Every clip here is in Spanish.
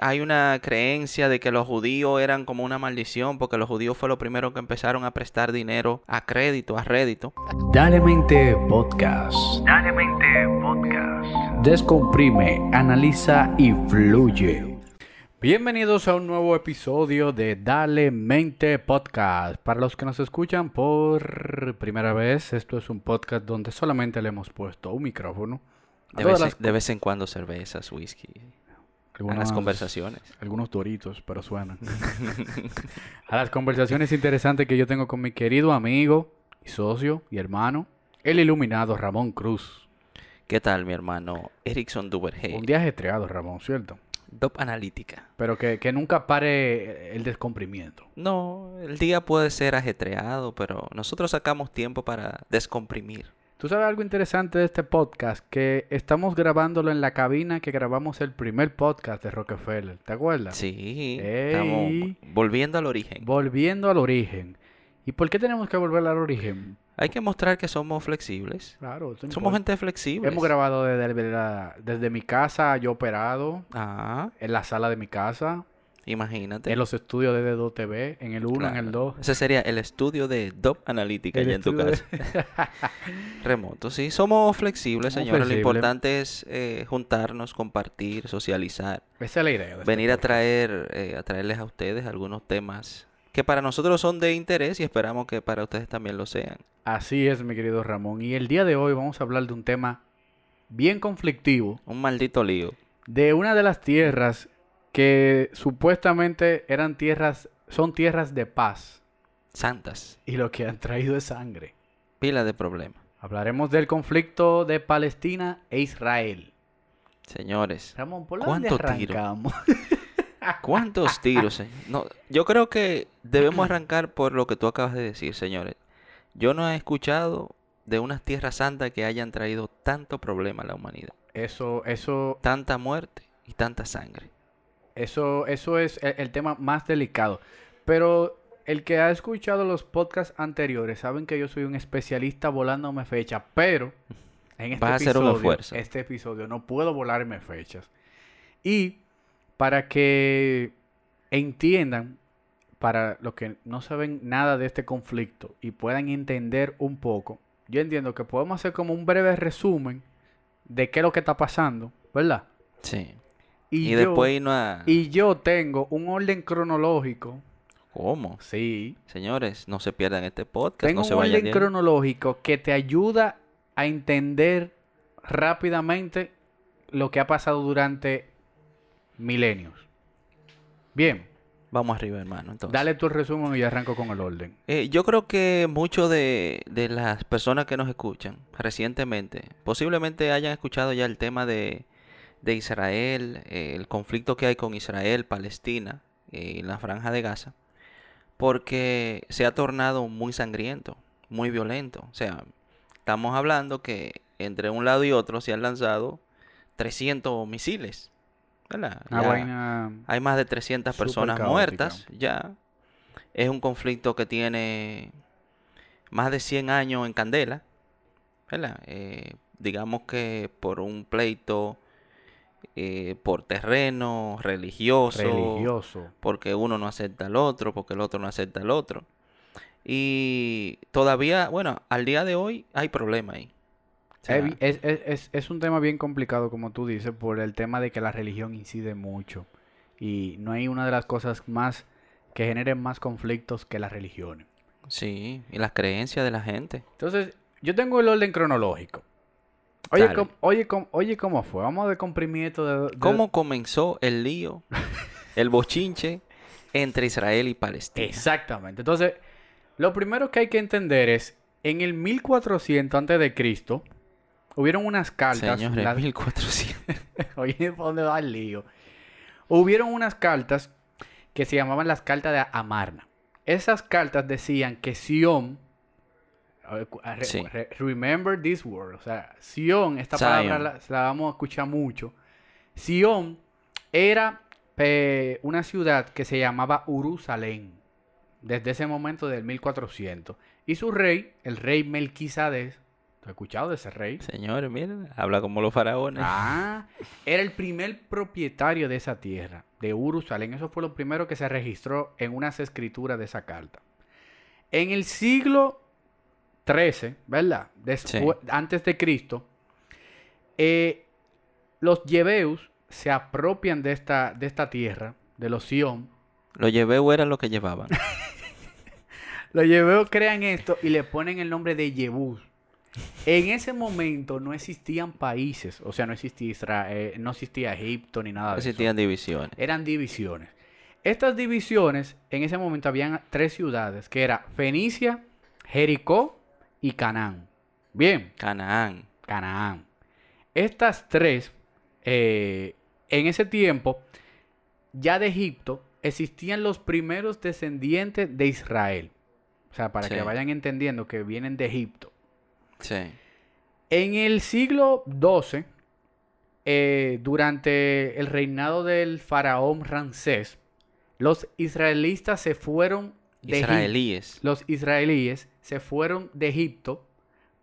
Hay una creencia de que los judíos eran como una maldición porque los judíos fue lo primero que empezaron a prestar dinero a crédito, a rédito. Dale Mente Podcast. Dale Mente Podcast. Descomprime, analiza y fluye. Bienvenidos a un nuevo episodio de Dale Mente Podcast. Para los que nos escuchan por primera vez, esto es un podcast donde solamente le hemos puesto un micrófono. De vez, las- de vez en cuando cervezas, whisky. A las conversaciones. Algunos doritos, pero suenan. a las conversaciones interesantes que yo tengo con mi querido amigo y socio y hermano, el iluminado Ramón Cruz. ¿Qué tal, mi hermano Erickson Duvergé? Un día ajetreado, Ramón, ¿cierto? Top Analítica. Pero que, que nunca pare el descomprimiento. No, el día puede ser ajetreado, pero nosotros sacamos tiempo para descomprimir. ¿Tú sabes algo interesante de este podcast? Que estamos grabándolo en la cabina que grabamos el primer podcast de Rockefeller. ¿Te acuerdas? Sí, Ey. estamos volviendo al origen. Volviendo al origen. ¿Y por qué tenemos que volver al origen? Hay que mostrar que somos flexibles. Claro, Somos importa. gente flexible. Hemos grabado desde, la- desde mi casa, yo operado, Ah, en la sala de mi casa, imagínate. en los estudios de D2 TV, en el 1, en el Claro. 2. Ese sería el estudio de Dop Analítica allá en tu casa. Remoto, sí. Somos flexibles, señores. Lo importante es eh, juntarnos, compartir, socializar. Esa es la idea. de este Venir a traer, eh, a traerles a ustedes algunos temas que para nosotros son de interés y esperamos que para ustedes también lo sean. Así es, mi querido Ramón. Y el día de hoy vamos a hablar de un tema bien conflictivo, Un maldito lío. de una de las tierras que supuestamente eran tierras, son tierras de paz, Santas. y lo que han traído es sangre. Pila de problemas. Hablaremos del conflicto de Palestina e Israel. Señores, Ramón, ¿por dónde ¿Cuánto tiro? arrancamos? ¿cuántos tiros? señor? No, yo creo que debemos arrancar por lo que tú acabas de decir, señores. Yo no he escuchado de unas tierras santas que hayan traído tanto problema a la humanidad. Eso, eso, Tanta muerte y tanta sangre. Eso, eso es el, el tema más delicado. Pero el que ha escuchado los podcasts anteriores saben que yo soy un especialista volándome fechas, pero en este Vas episodio, este episodio no puedo volarme fechas. Y para que entiendan, para los que no saben nada de este conflicto y puedan entender un poco, yo entiendo que podemos hacer como un breve resumen de qué es lo que está pasando, ¿verdad? Sí. Y, Y, yo, después irnos a... y yo tengo un orden cronológico. ¿Cómo? Sí. Señores, no se pierdan este podcast. Tengo no se un orden cronológico que te ayuda a entender rápidamente lo que ha pasado durante milenios. Bien, Vamos arriba, hermano. Entonces. dale tu resumen y yo arranco con el orden. Eh, yo creo que muchos de, de las personas que nos escuchan recientemente posiblemente hayan escuchado ya el tema de, de Israel, eh, el conflicto que hay con Israel, Palestina eh, y la franja de Gaza, porque se ha tornado muy sangriento, muy violento. O sea, estamos hablando que entre un lado y otro se han lanzado 300 misiles. ¿verdad? Una Ya- vaina. hay más de 300 Súper personas caótica. muertas ya. Es un conflicto que tiene más de 100 años en candela. ¿verdad? Eh, digamos que por un pleito eh, por terreno religioso, religioso. porque uno no acepta al otro, porque el otro no acepta al otro. Y todavía, bueno, al día de hoy hay problema ahí. O sea, Es, bi- es- es- es- es un tema bien complicado, como tú dices, por el tema de que la religión incide mucho. Y no hay una de las cosas más que generen más conflictos que las religiones. sí, y las creencias de la gente. Entonces, yo tengo el orden cronológico. Oye, com- oye, com- oye, ¿cómo fue? Vamos a descomprimir esto de, de- ¿Cómo comenzó el lío, el bochinche entre Israel y Palestina? Exactamente. Entonces, lo primero que hay que entender es, en el 1400 antes de Cristo, hubieron unas cartas. Señores, las- 1400. Oye, ¿por dónde va el lío? Hubieron unas cartas que se llamaban las cartas de Amarna. Esas cartas decían que a re- Sí. re- remember this word, o sea, Sion, esta Zion. palabra la, la vamos a escuchar mucho. Sion era eh, una ciudad que se llamaba Jerusalén, desde ese momento del 1400. Y su rey, el rey Melquisedec, ¿Tú has escuchado de ese rey? Señores, miren, habla como los faraones. Ah, era el primer propietario de esa tierra, de Jerusalén. Eso fue lo primero que se registró en unas escrituras de esa carta. En el siglo XIII, ¿verdad? Después, Antes de Cristo, eh, los yebeus se apropian de esta, de esta tierra, de los Sion. Los yebeus eran los que llevaban. los yebeus crean esto y le ponen el nombre de Yebus. En ese momento no existían países, o sea, no existía Israel, no existía Egipto ni nada de eso. Existían divisiones. Eran divisiones. Estas divisiones, en ese momento habían tres ciudades, que era Fenicia, Jericó y Canaán. Bien. Canaán. Canaán. Estas tres, eh, en ese tiempo, ya de Egipto, existían los primeros descendientes de Israel. O sea, para que vayan entendiendo que vienen de Egipto. Sí. En el siglo XII, eh, durante el reinado del faraón Ramsés, los israelitas se fueron de israelíes. Los israelíes se fueron de Egipto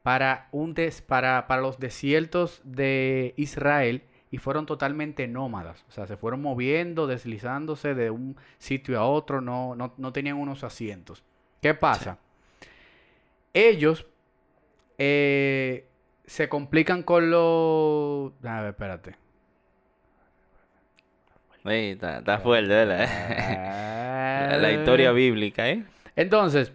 para, un des para, para los desiertos de Israel y fueron totalmente nómadas. O sea, se fueron moviendo, deslizándose de un sitio a otro, no, no, tenían unos asientos. ¿Qué pasa? Ellos eh, se complican con los... A ver, espérate. está, fuerte, la, la historia bíblica, ¿eh? Entonces,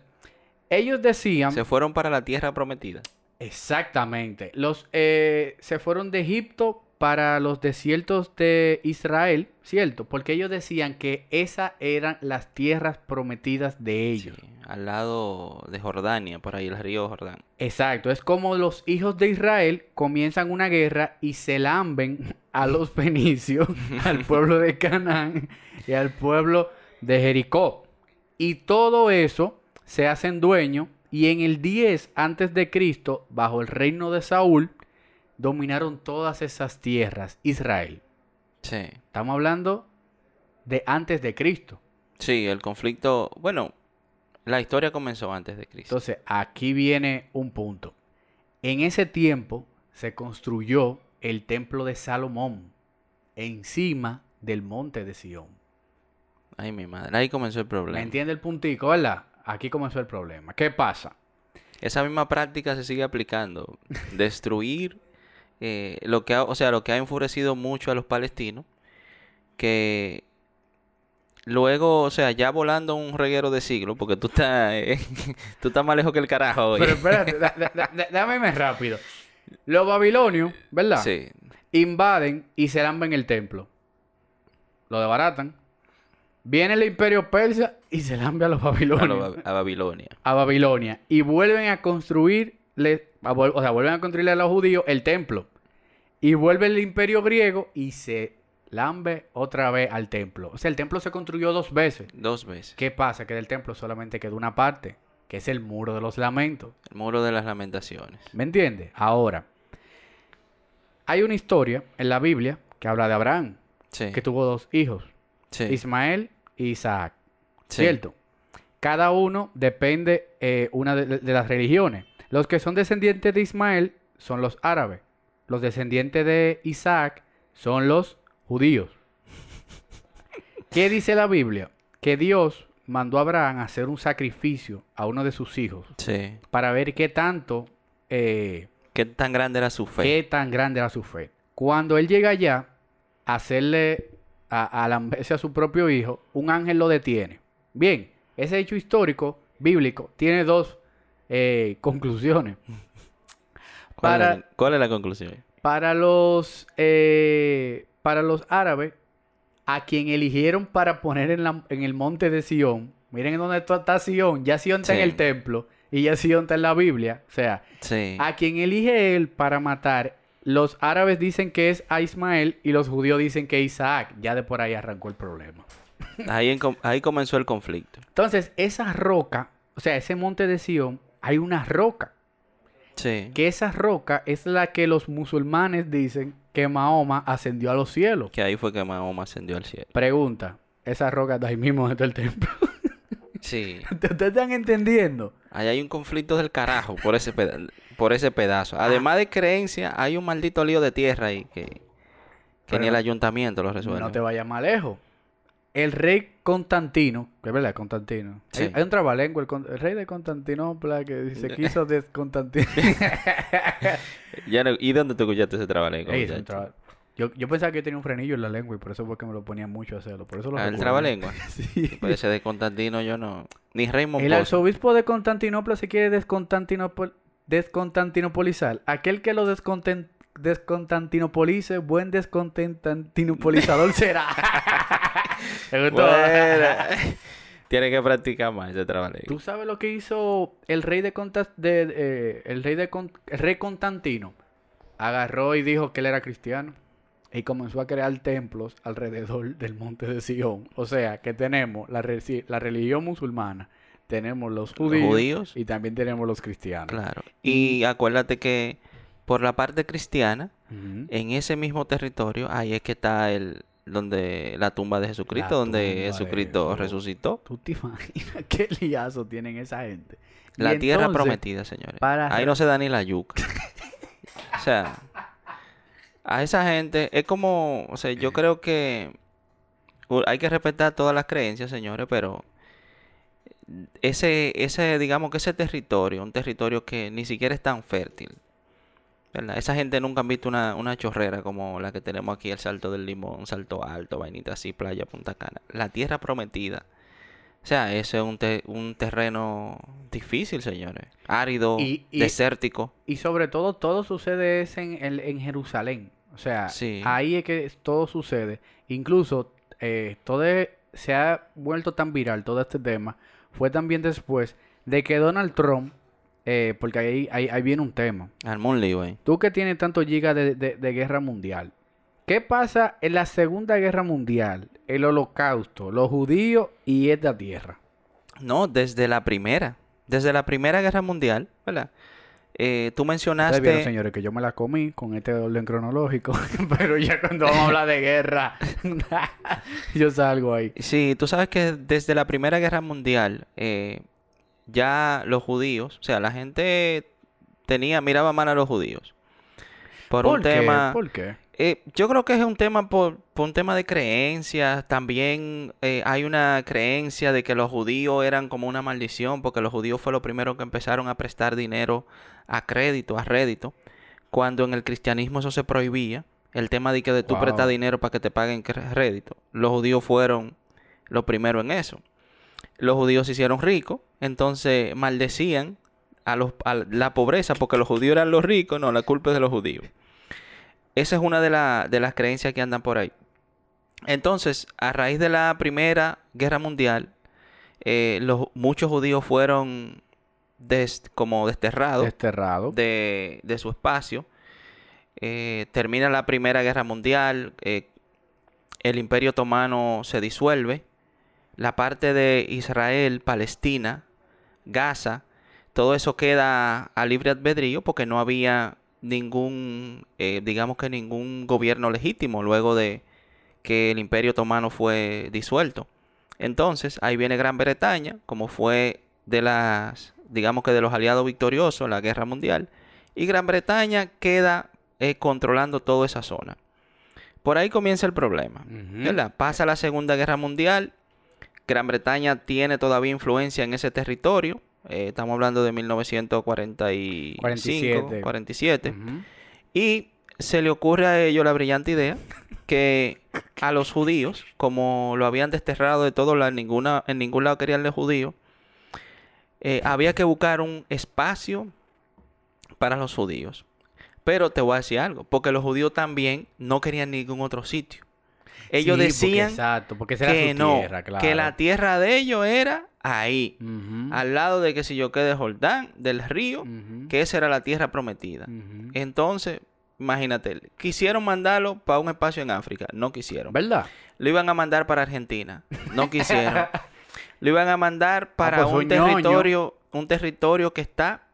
ellos decían... Se fueron para la tierra prometida. Exactamente. Los, eh, se fueron de Egipto para los desiertos de Israel, ¿cierto? Porque ellos decían que esas eran las tierras prometidas de ellos. al lado de Jordania, por ahí el río Jordán. Exacto, es como los hijos de Israel comienzan una guerra y se lamben a los fenicios, al pueblo de Canaán y al pueblo de Jericó. Y todo eso se hacen dueños y en el 10 antes de Cristo, bajo el reino de Saúl, dominaron todas esas tierras, Israel. Sí. Estamos hablando de antes de Cristo. Sí, el conflicto, bueno, la historia comenzó antes de Cristo. Entonces, aquí viene un punto. En ese tiempo se construyó el templo de Salomón encima del monte de Sión. Ay, mi madre, ahí comenzó el problema. ¿Me entiende el puntico, verdad? Aquí comenzó el problema. ¿Qué pasa? Esa misma práctica se sigue aplicando. Destruir eh, lo que ha, o sea, lo que ha enfurecido mucho a los palestinos, que luego, o sea, ya volando un reguero de siglo, porque tú estás, eh, tú estás más lejos que el carajo hoy. Pero espérate, dame rápido. Los babilonios, ¿verdad? Sí. Invaden y se lamben el templo. Lo desbaratan. Viene el imperio persa y se lambia a los babilonios. A, Babilonia. A Babilonia. Y vuelven a construir, o sea, vuelven a construirle a los judíos el templo. Y vuelve el imperio griego y se lambe otra vez al templo. O sea, el templo se construyó dos veces. Dos veces. ¿Qué pasa? Que del templo solamente quedó una parte, que es el muro de los lamentos. El muro de las lamentaciones. ¿Me entiendes? Ahora, hay una historia en la Biblia que habla de Abraham, que tuvo dos hijos, Ismael y Isaac. ¿Cierto? Cada uno depende eh, una de las religiones. Los que son descendientes de Ismael son los árabes. Los descendientes de Isaac son los judíos. ¿Qué dice la Biblia? Que Dios mandó a Abraham a hacer un sacrificio a uno de sus hijos. Sí. Para ver qué tanto... Eh, ¿Qué tan grande era su fe? Qué tan grande era su fe. Cuando él llega allá a hacerle a, a a su propio hijo, un ángel lo detiene. Bien, ese hecho histórico, bíblico, tiene dos eh, conclusiones. ¿Cuál, es la, conclusión? Para los, eh, para los árabes, a quien eligieron para poner en, el monte de Sión, miren dónde está Sión, ya Sión está en el templo y ya Sión está en la Biblia, o sea, a quien elige él para matar, los árabes dicen que es a Ismael y los judíos dicen que es Isaac, ya de por ahí arrancó el problema. Ahí, ahí comenzó el conflicto. Entonces, esa roca, o sea, ese monte de Sión, hay una roca que esa roca es la que los musulmanes dicen que Mahoma ascendió a los cielos. Que ahí fue que Mahoma ascendió al cielo. Pregunta, esa roca está ahí mismo dentro del templo. Sí. ¿Ustedes están entendiendo? Ahí hay un conflicto del carajo por ese, por ese pedazo. Además de creencia, hay un maldito lío de tierra ahí que, que Pero ni el ayuntamiento lo resuelve. No te vayas más lejos. El rey Constantino, que es verdad, Constantino. Sí. Hay, un trabalengua, el, rey de Constantinopla, que se quiso desconstantino. Ya no- ¿Y dónde te escuchaste ese trabalengo? Ey, es yo, yo pensaba que tenía un frenillo en la lengua y por eso fue que me lo ponía mucho a hacerlo. Por eso lo Ah, el trabalengua. Sí. Ese de Constantino yo no... Ni Raymond El Pozo. arzobispo de Constantinopla se quiere desconstantinopol- desconstantinopolizar. Aquel que lo desconten- descontantinopolice, buen descontantinopolizador será. Me gustó. Bueno, tiene que practicar más ese trabalengo. ¿Tú sabes lo que hizo el rey de, Conta- de eh, el rey de Con- el rey Constantino? Agarró y dijo que él era cristiano y comenzó a crear templos alrededor del monte de Sion. O sea, que tenemos la, religión musulmana, tenemos los judíos, judíos. y también tenemos los cristianos. Claro. Y acuérdate que por la parte cristiana, en ese mismo territorio, ahí es que está el donde la tumba de Jesucristo, La donde de Jesucristo resucitó. ¿Tú te imaginas qué liazo tienen esa gente? Y La tierra entonces, prometida, señores. para Ahí no se da ni la yuca. o sea, a esa gente es como, o sea, yo creo que hay que respetar todas las creencias, señores, pero ese, ese, digamos que ese territorio, un territorio que ni siquiera es tan fértil. ¿verdad? Esa gente nunca han visto una, una chorrera como la que tenemos aquí, el Salto del Limón, Salto Alto, vainita así, playa Punta Cana. La tierra prometida. O sea, ese es un, te- un terreno difícil, señores. Árido, Y- y- desértico. Y sobre todo, todo sucede en, el- en Jerusalén. O sea, Sí. ahí es que todo sucede. Incluso, eh, todo se ha vuelto tan viral todo este tema. Fue también después de que Donald Trump, eh, porque ahí, ahí, ahí viene un tema. Armó un. Tú que tienes tanto giga de, de- de guerra mundial. ¿Qué pasa en la Segunda Guerra Mundial? El holocausto, los judíos y esta tierra. No, desde la primera. Desde la Primera Guerra Mundial, ¿verdad? Eh, tú mencionaste... vieron, señores, que yo me la comí con este orden cronológico, pero ya cuando vamos a hablar de guerra, yo salgo ahí. Sí, tú sabes que desde la Primera Guerra Mundial eh, ya los judíos, o sea, la gente tenía, miraba mal a los judíos. Por un qué? tema... ¿Por qué? Eh, yo creo que es un tema por, por un tema de creencias. También eh, hay una creencia de que los judíos eran como una maldición, porque los judíos fue lo primero que empezaron a prestar dinero a crédito, a rédito, cuando en el cristianismo eso se prohibía. El tema de que de tú Wow. prestar dinero para que te paguen cre- rédito. Los judíos fueron los primeros en eso. Los judíos se hicieron ricos, entonces maldecían a, los, a la pobreza porque los judíos eran los ricos, no, la culpa es de los judíos. Esa es una de, la- de las creencias que andan por ahí. Entonces, a raíz de la Primera Guerra Mundial, eh, los, muchos judíos fueron des- como Desterrado. de, de su espacio. Eh, termina la Primera Guerra Mundial, eh, el Imperio Otomano se disuelve, la parte de Israel, Palestina, Gaza, todo eso queda a libre albedrío porque no había ningún, eh, digamos que ningún gobierno legítimo luego de que el Imperio Otomano fue disuelto. Entonces, ahí viene Gran Bretaña, como fue de las, digamos que de los aliados victoriosos en la Guerra Mundial, y Gran Bretaña queda eh, controlando toda esa zona. Por ahí comienza el problema. Pasa la Segunda Guerra Mundial, Gran Bretaña tiene todavía influencia en ese territorio, eh, estamos hablando de 1945, 47. 47. Ujú. Y se le ocurre a ellos la brillante idea que a los judíos, como lo habían desterrado de todo lado, en, ninguna, en ningún lado querían los judíos, eh, había que buscar un espacio para los judíos. Pero te voy a decir algo, porque los judíos también no querían ningún otro sitio. Ellos Sí, porque decían exacto, porque esa era que su no, tierra, claro. que la tierra de ellos era ahí, al lado de que si yo quede Jordán, del río, que esa era la tierra prometida. Entonces, imagínate, quisieron mandarlo para un espacio en África, no quisieron. ¿Verdad? Lo iban a mandar para Argentina, no quisieron. Lo iban a mandar para pues, un ñoño. territorio, un territorio que está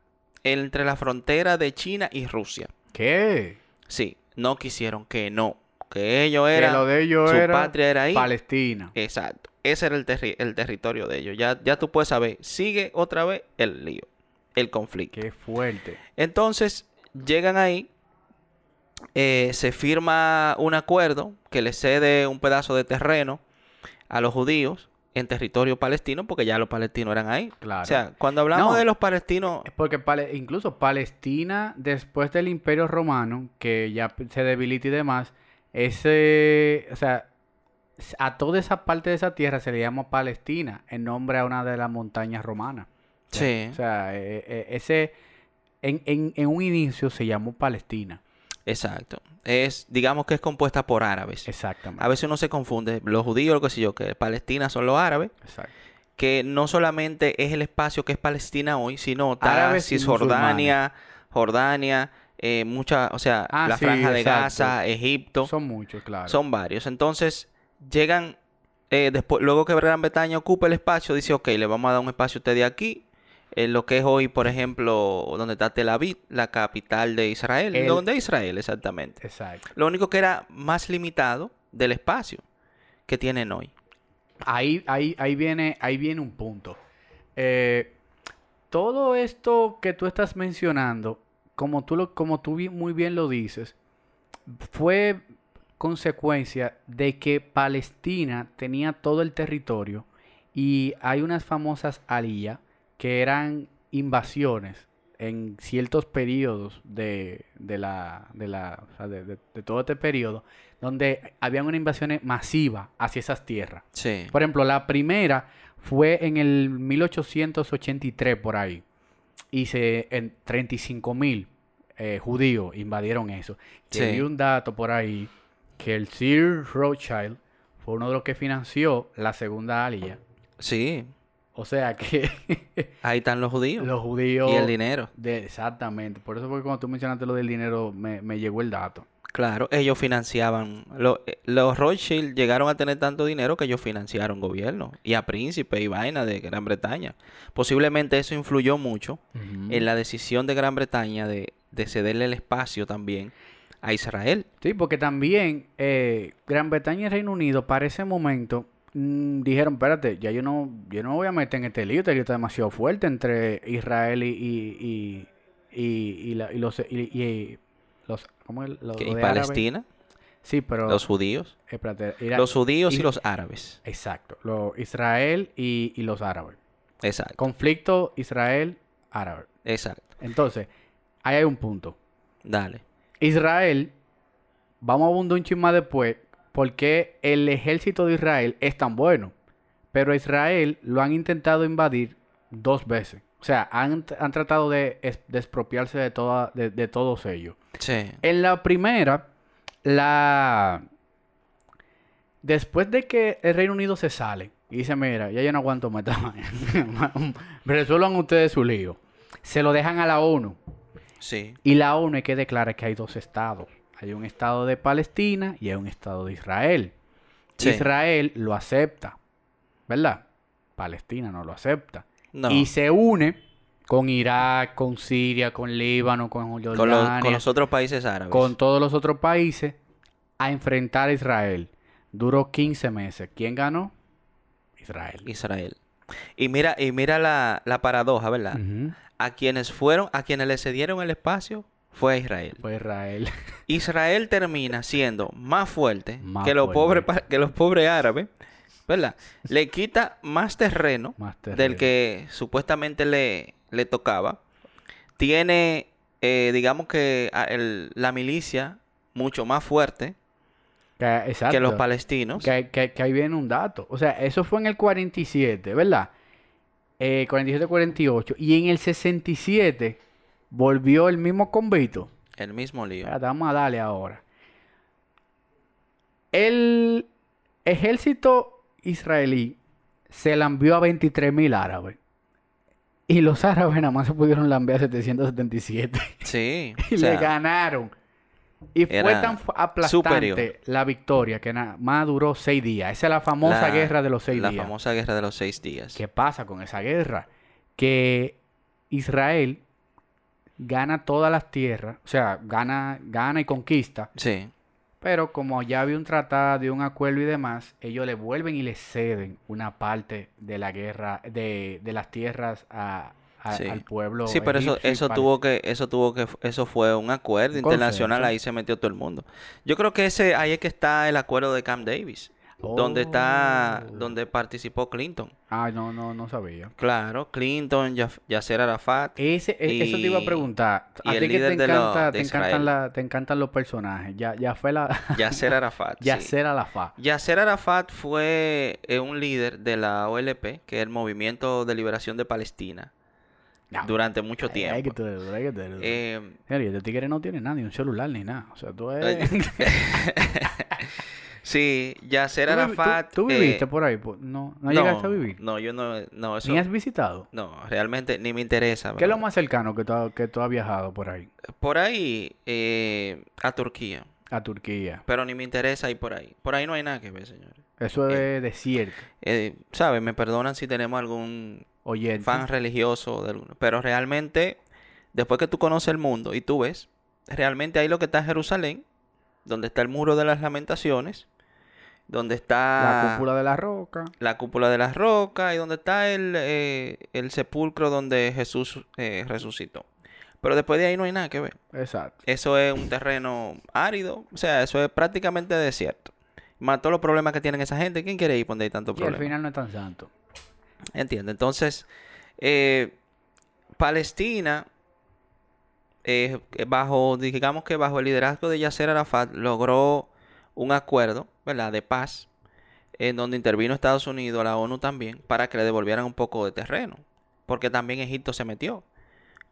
entre la frontera de China y Rusia. ¿Qué? Sí, no quisieron, que no, que ellos Que eran, lo de ellos su era patria era ahí. Palestina. Exacto. ese era el, terri- el territorio de ellos. Ya, ya tú puedes saber, sigue otra vez el lío, el conflicto. Qué fuerte. Entonces, llegan ahí, eh, se firma un acuerdo que le cede un pedazo de terreno a los judíos en territorio palestino, porque ya los palestinos eran ahí. Claro. O sea, cuando hablamos No. de los palestinos, Es porque Pale- incluso Palestina, después del Imperio Romano, que ya se debilita y demás, ese, o sea, a toda esa parte de esa tierra se le llama Palestina, en nombre a una de las montañas romanas. Sí. O sea, eh, eh, ese, en, en, en un inicio se llamó Palestina. Exacto, es, digamos que es compuesta por árabes. Exactamente. A veces uno se confunde, los judíos, lo que sé yo, que Palestina son los árabes, Exacto. que no solamente es el espacio que es Palestina hoy, sino y Cisjordania, Jordania, eh, mucha, o sea, Ah, la sí, franja de exacto. Gaza, Egipto, Son muchos, claro. son varios. Entonces, llegan, eh, después, luego que Gran Bretaña ocupa el espacio, dice, ok, le vamos a dar un espacio a usted de aquí, en lo que es hoy, por ejemplo, donde está Tel Aviv, la capital de Israel, El- donde es Israel exactamente. Exacto. Lo único que era más limitado del espacio que tienen hoy. Ahí, ahí, ahí viene, ahí viene un punto. Eh, todo esto que tú estás mencionando, como tú, lo, como tú muy bien lo dices, fue consecuencia de que Palestina tenía todo el territorio y hay unas famosas aliyah que eran invasiones en ciertos periodos de, de la, de, la, o sea, de- de- de todo este periodo, donde habían una invasión masiva hacia esas tierras. Sí. Por ejemplo, la primera fue en el 1883 por ahí. Y se, en 35 mil judíos invadieron eso. Y Sí. vi un dato por ahí que el Sir Rothschild fue uno de los que financió la segunda alía. Sí. O sea que Ahí están los judíos. los judíos... Y el dinero. de- exactamente. Por eso fue que cuando tú mencionaste lo del dinero me, me llegó el dato. Claro, ellos financiaban. lo- eh, los Rothschild llegaron a tener tanto dinero que ellos financiaron gobierno. Y a príncipe y vaina de Gran Bretaña. Posiblemente eso influyó mucho en la decisión de Gran Bretaña de, de cederle el espacio también a Israel. Sí, porque también eh, Gran Bretaña y Reino Unido para ese momento mm, dijeron, espérate, ya yo no, yo no me voy a meter en este lío, este lío está demasiado fuerte entre Israel y, y, y, y- la- y los, y, y los, ¿cómo es? Lo- que- lo y árabe. Palestina, Sí, pero, los judíos. espérate, era- Los judíos y los árabes. exacto, lo, Israel y, y los árabes. Exacto, Conflicto Israel-árabe. exacto. Entonces, ahí hay un punto. Dale. Israel, vamos a abundar un chisme más después, porque el ejército de Israel es tan bueno. Pero Israel lo han intentado invadir dos veces. O sea, han, han tratado de, de expropiarse de, toda, de, de todos ellos. Sí. En la primera, la... Después de que el Reino Unido se sale y dice, mira, ya yo no aguanto más. Resuelvan ustedes su lío. Se lo dejan a la ONU. Sí. Y la ONU es que declara que hay dos estados. Hay un estado de Palestina y hay un estado de Israel. Sí. Israel lo acepta, ¿verdad? Palestina no lo acepta. No. Y se une con Irak, con Siria, con Líbano, con con, Jordania, con los otros países árabes. con todos los otros países a enfrentar a Israel. Duró 15 meses. ¿Quién ganó? Israel. Israel. Y mira, y mira la, la paradoja, ¿verdad? A quienes fueron, a quienes le cedieron el espacio, fue a Israel. Fue Israel. Israel termina siendo más fuerte Más que, los pobres, que los pobres árabes, ¿verdad? Le quita más terreno, Más del que supuestamente le, le tocaba. Tiene, eh, digamos que el- la milicia mucho más fuerte Que- que los palestinos. Que, que- que ahí viene un dato. O sea, eso fue en el 47, ¿verdad? Eh, 47-48. Y en el 67 volvió el mismo convito. El mismo lío. Espérate, vamos a darle ahora. El ejército israelí se lambió a 23.000 árabes. Y los árabes nada más se pudieron lambear a 777. Sí. y o sea, le ganaron. Y fue tan aplastante superior. la victoria que nada más duró seis días. Esa es la famosa la- guerra de los seis La días. famosa guerra de los seis días. ¿Qué pasa con esa guerra? Que Israel gana todas las tierras, o sea, gana, gana y conquista, Sí. Pero como ya había un tratado y un acuerdo y demás, ellos le vuelven y le ceden una parte de la guerra, de, de las tierras a, a- Sí. al pueblo. Sí, pero eso, eso tuvo que, eso tuvo que, eso fue un acuerdo internacional, ahí se metió todo el mundo. Yo creo que ese, ahí es que está el acuerdo de Camp Davis, donde está, Oh. donde participó Clinton. Ah, no, no, no sabía. Claro, Clinton, Yaf- Yasser Arafat. Ese, e- eso te iba a preguntar. y A el ti que te, lo- encanta, de te, encantan la- te encantan los personajes. Ya, ya fue la. Yasser Arafat. ya sí. fa. Yasser Arafat fue eh, un líder de la OLP, que es el Movimiento de Liberación de Palestina, No. durante mucho tiempo. que tú eres duro, ay, que duro. Eh, Señor, este tigre no tiene nada, ni un celular ni nada. O sea, tú Oye, eres. sí, Yasser ¿Tú, vivi- Arafat. tú- tú eh, viviste por ahí? No, no, llegaste a vivir. No, yo no, no, eso, ¿Ni has visitado? no, realmente ni me interesa. ¿Qué es lo más cercano que tú, ha- que tú has viajado por ahí? Por ahí, eh, a Turquía, A Turquía. pero ni me interesa ir por ahí. Por ahí no hay nada que ver, señores. Eso es desierto. Eh, ¿Sabes? Me perdonan si tenemos algún Oyente. fan religioso, de alguno, pero realmente, después que tú conoces el mundo y tú ves, realmente ahí lo que está es Jerusalén, donde está el muro de las lamentaciones, donde está La cúpula de la roca. la cúpula de las rocas y donde está el, eh, el sepulcro donde Jesús eh, resucitó. Pero después de ahí no hay nada que ver. Exacto. Eso es un terreno árido, o sea, eso es prácticamente desierto. Más todos los problemas que tienen esa gente, ¿quién quiere ir donde hay tanto Y al final no es tan santo. Entiende. Entonces, eh, Palestina, eh, bajo, digamos que bajo el liderazgo de Yasser Arafat, logró un acuerdo, ¿verdad?, de paz, en donde intervino Estados Unidos, la ONU también, para que le devolvieran un poco de terreno, porque también Egipto se metió.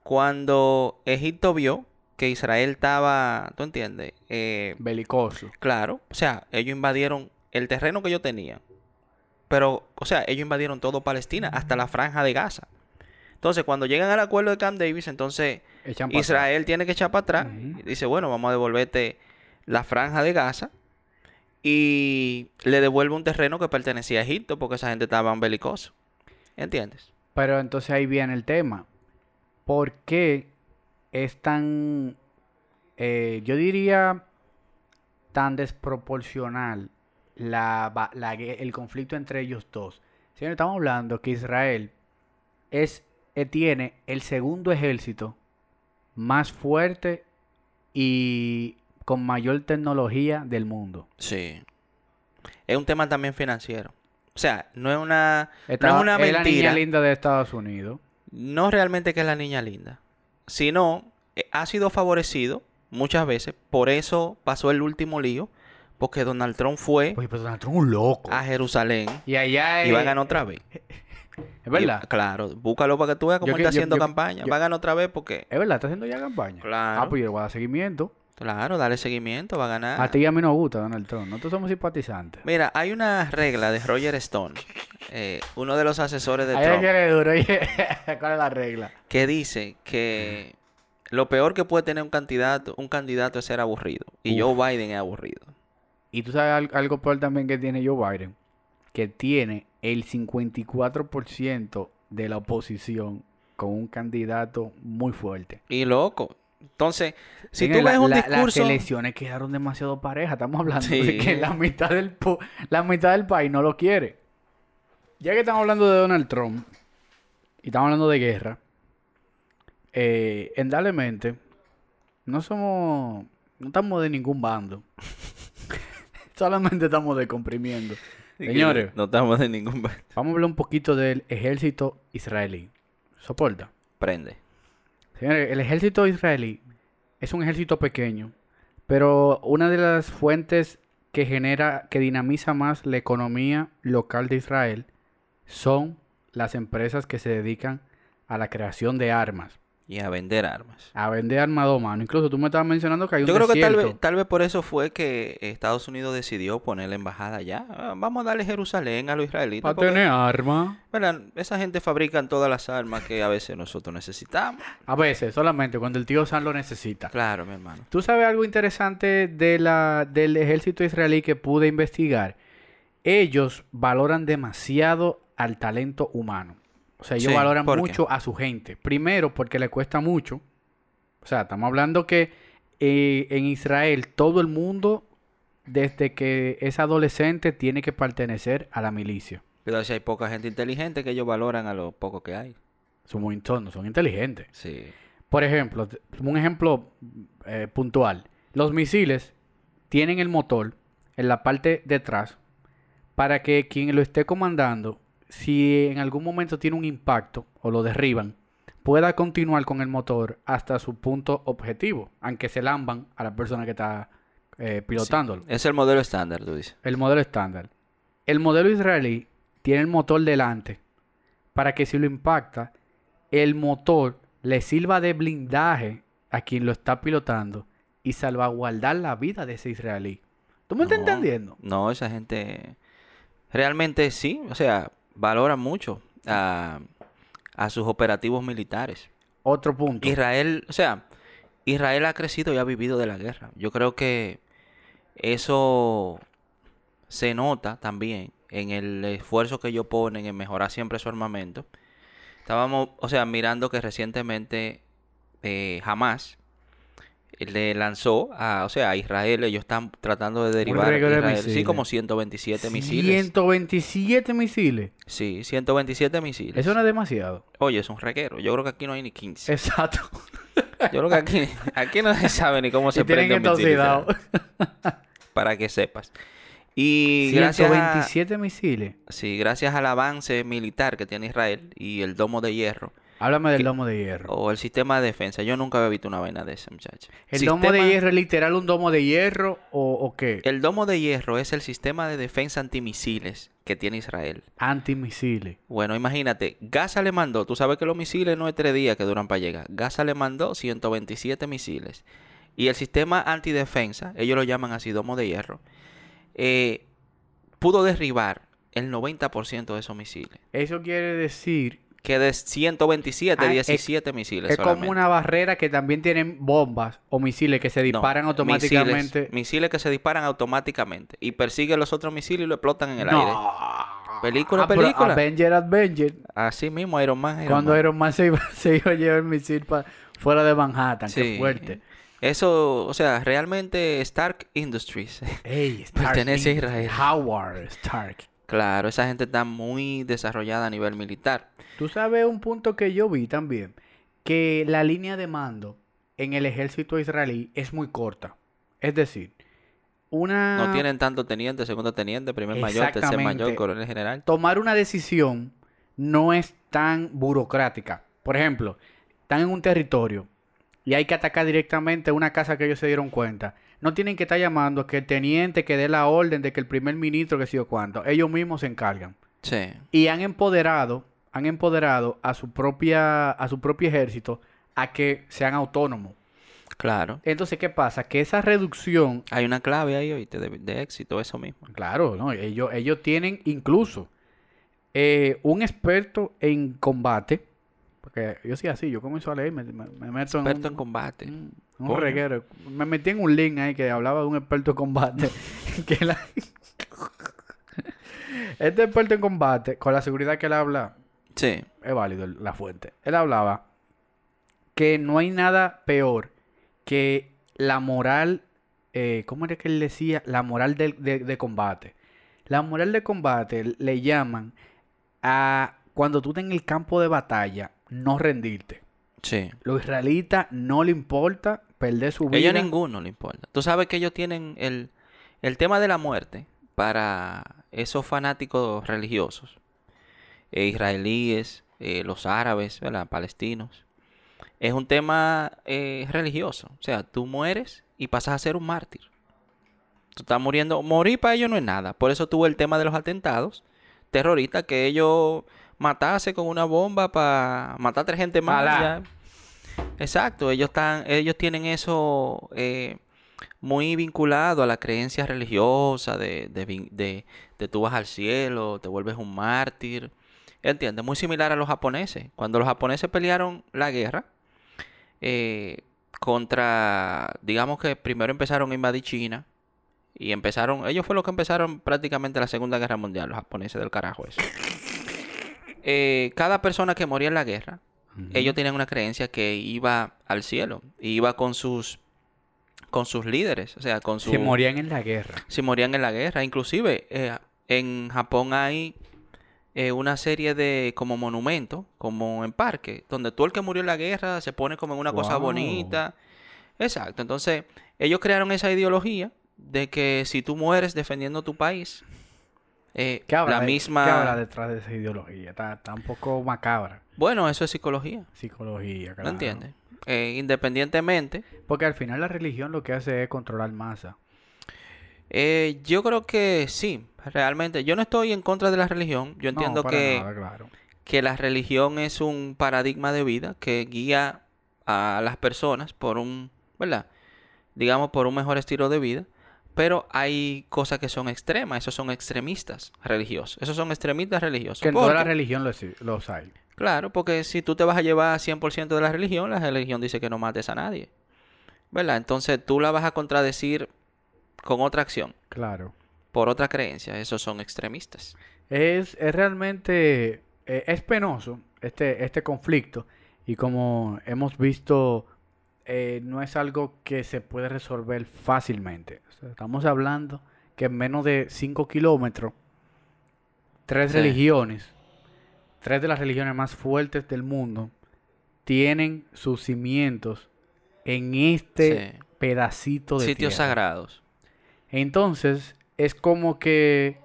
Cuando Egipto vio que Israel estaba, ¿tú entiendes? Eh, Belicoso. Claro, o sea, ellos invadieron el terreno que ellos tenían. Pero, o sea, ellos invadieron todo Palestina, hasta la franja de Gaza. Entonces, cuando llegan al acuerdo de Camp Davis, entonces atrás. Israel tiene que echar para atrás. Y dice, bueno, vamos a devolverte la franja de Gaza. Y le devuelve un terreno que pertenecía a Egipto, porque esa gente estaba belicoso. ¿Entiendes? Pero entonces ahí viene el tema. ¿Por qué es tan, eh, yo diría, tan desproporcional la, la el conflicto entre ellos dos? Señor, estamos hablando que Israel es, eh, tiene el segundo ejército más fuerte y con mayor tecnología del mundo. Sí. Es un tema también financiero. O sea, no es una, Esta- no es una es la niña mentira. linda de Estados Unidos. no realmente que es la niña linda, sino eh, ha sido favorecido muchas veces, por eso pasó el último lío, porque Donald Trump fue Pues, pero Donald Trump un loco. a Jerusalén Y allá y va a ganar otra vez. Es verdad. Y, claro, búscalo para que tú veas cómo Yo que- está yo- haciendo yo- campaña. va a ganar otra vez porque, Es verdad, está haciendo ya campaña. Claro. Ah, pues yo le voy a dar seguimiento. Claro, dale seguimiento, va a ganar. A ti y a mí nos gusta Donald Trump. Nosotros somos simpatizantes. Mira, hay una regla de Roger Stone, eh, uno de los asesores de Ahí Trump, que duro. oye. ¿Cuál es la regla? que dice que lo peor que puede tener un candidato, un candidato es ser aburrido. Y Joe Biden es aburrido. Y tú sabes al- algo peor también que tiene Joe Biden. Que tiene el 54% de la oposición con un candidato muy fuerte. Y loco. Entonces, si tú ves la- un la- Las discurso... elecciones quedaron demasiado parejas. Estamos hablando Sí. de que la mitad, del po- la mitad del país no lo quiere. Ya que estamos hablando de Donald Trump y estamos hablando de guerra, eh, endablemente, no somos, no estamos de ningún bando. Solamente estamos decomprimiendo. Señores, No estamos de ningún... vamos a hablar un poquito del ejército israelí. ¿Soporta? Prende. Señores, el ejército israelí es un ejército pequeño, pero una de las fuentes que genera, que dinamiza más la economía local de Israel son las empresas que se dedican a la creación de armas, Y a vender armas. a vender armado a mano. Incluso tú me estabas mencionando que hay un Yo creo que tal vez, tal vez por eso fue que Estados Unidos decidió poner la embajada allá. Ah, Vamos a darle Jerusalén a los israelitas. para tener armas. Esa gente fabrican todas las armas que a veces nosotros necesitamos. A veces, solamente cuando el tío San lo necesita. Claro, mi hermano. ¿Tú sabes algo interesante de la, del ejército israelí que pude investigar? Ellos valoran demasiado al talento humano. O sea, ellos Sí, valoran mucho a su gente. Primero, porque le cuesta mucho. O sea, estamos hablando que eh, en Israel todo el mundo desde que es adolescente tiene que pertenecer a la milicia. Pero si hay poca gente inteligente que ellos valoran a lo poco que hay. Son muy son, son inteligentes. Sí. Por ejemplo, un ejemplo eh, puntual. Los misiles tienen el motor en la parte de atrás para que quien lo esté comandando, si en algún momento tiene un impacto o lo derriban, pueda continuar con el motor hasta su punto objetivo, aunque se lamban a la persona que está eh, pilotándolo. Es el modelo estándar, tú dices. El modelo estándar. El modelo israelí tiene el motor delante para que si lo impacta, el motor le sirva de blindaje a quien lo está pilotando y salvaguardar la vida de ese israelí. ¿Tú me estás No, entendiendo? No, esa gente realmente sí, o sea, valora mucho a, a sus operativos militares. Otro punto. Israel, o sea, Israel ha crecido y ha vivido de la guerra. Yo creo que eso se nota también en el esfuerzo que ellos ponen en mejorar siempre su armamento. Estábamos, o sea, mirando que recientemente eh, Hamas le lanzó a, o sea, a Israel, ellos están tratando de derivar a de sí, misiles. como 127 misiles. 127 misiles. Sí, 127 misiles. Eso no es demasiado. Oye, es un reguero. Yo creo que aquí no hay ni 15. Exacto. Yo creo que aquí, aquí no se sabe ni cómo se Y tienen prende un misil, entonces o sea, para que sepas. Y gracias a, 127 misiles. sí, gracias al avance militar que tiene Israel y el domo de hierro Háblame del ¿Qué? domo de hierro. o el sistema de defensa, yo nunca había visto una vaina de esa, muchacha. ¿El domo de Sistema- hierro es literal un domo de hierro o, o qué? El domo de hierro es el sistema de defensa antimisiles que tiene Israel. Antimisiles. Bueno, imagínate, Gaza le mandó, tú sabes que los misiles no es tres días que duran para llegar. Gaza le mandó 127 misiles. Y el sistema antidefensa, ellos lo llaman así, domo de hierro, eh, pudo derribar el 90% de esos misiles. Eso quiere decir Que de 127, Ah, es- 17 misiles es como una barrera que también tienen bombas o misiles que se disparan Misiles, automáticamente. misiles que se disparan automáticamente y persiguen los otros misiles y lo explotan en el aire. Película, Ah, película. Avenger, Avenger. Así mismo, Iron Man. Iron Cuando Man. Iron Man se iba, se iba a llevar el misil pa- fuera de Manhattan. Qué fuerte. Eso, o sea, realmente Stark Industries. Ey, Stark Pertenece a. Israel. Howard Stark. Claro, esa gente está muy desarrollada a nivel militar. Tú sabes un punto que yo vi también, que la línea de mando en el ejército israelí es muy corta. Es decir, una No tienen tanto teniente, segundo teniente, primer mayor, tercer mayor, coronel general. tomar una decisión no es tan burocrática. Por ejemplo, están en un territorio y hay que atacar directamente una casa que ellos se dieron cuenta. No tienen que estar llamando a que el teniente que dé la orden de que el primer ministro que sé yo cuánto. Ellos mismos se encargan. Sí, Y han empoderado, han empoderado a su propia, a su propio ejército a que sean autónomos. claro. Entonces, ¿qué pasa? Que esa reducción Hay una clave ahí, oíste, de, de éxito, eso mismo. Claro, ¿no? Ellos, ellos tienen incluso eh, un experto en combate. Porque yo soy así, yo comienzo a leer, me, me- me meto en Experto un, en combate. un- un Coño. reguero. Me metí en un link ahí que hablaba de un experto en combate. que la- este experto en combate, con la seguridad que él habla, Sí, es válido la fuente. Él hablaba que no hay nada peor que la moral, eh, ¿cómo era que él decía? La moral del- de, de combate. La moral de combate le llaman a cuando tú estás en el campo de batalla, no rendirte. Sí. Los israelitas no le importa perder su vida. Ellos ninguno le importa. Tú sabes que ellos tienen el, el tema de la muerte para esos fanáticos religiosos, eh, israelíes, eh, los árabes, ¿verdad? palestinos. Es un tema eh, religioso. O sea, tú mueres y pasas a ser un mártir. Tú estás muriendo. Morir para ellos no es nada. Por eso tuvo el tema de los atentados terroristas que ellos matase con una bomba para matar a tres gente más. Exacto, ellos están, ellos tienen eso eh, muy vinculado a la creencia religiosa de, de, de, de tú vas al cielo, te vuelves un mártir. ¿Entiendes? Muy similar a los japoneses. Cuando los japoneses pelearon la guerra eh, contra, digamos que primero empezaron a invadir China y empezaron, ellos fue los que empezaron prácticamente la Segunda Guerra Mundial, los japoneses del carajo eso. Eh, cada persona que moría en la guerra ellos tenían una creencia que iba al cielo, y iba con sus con sus líderes, o sea, con su... Se morían en la guerra. si morían en la guerra. Inclusive, eh, en Japón hay eh, una serie de como monumentos, como en parque, donde todo el que murió en la guerra se pone como en una cosa bonita. Exacto. Entonces, ellos crearon esa ideología de que si tú mueres defendiendo tu país, eh, ¿Qué habla, la misma... ¿Qué habla detrás de esa ideología? Está, está un poco macabra. Bueno, eso es psicología. Psicología, ¿No claro. entiendes? Eh, independientemente, Porque al final la religión lo que hace es controlar masa. eh, yo creo que sí, realmente. Yo no estoy en contra de la religión. Yo No, entiendo que... nada, claro. que la religión es un paradigma de vida que guía a las personas por un, ¿verdad? Digamos, por un mejor estilo de vida. Pero hay cosas que son extremas, esos son extremistas religiosos. Esos son extremistas religiosos. Que en toda la religión los, los hay. Claro, porque si tú te vas a llevar 100% de la religión, la religión dice que no mates a nadie. ¿Verdad? Entonces tú la vas a contradecir con otra acción, Claro. por otra creencia. Esos son extremistas. Es, es realmente, eh, es penoso este, este conflicto y como hemos visto, eh, no es algo que se puede resolver fácilmente. O sea, estamos hablando que en menos de 5 kilómetros, tres Sí. religiones, tres de las religiones más fuertes del mundo, tienen sus cimientos en este Sí. pedacito de Sitios tierra. sagrados. Entonces, es como que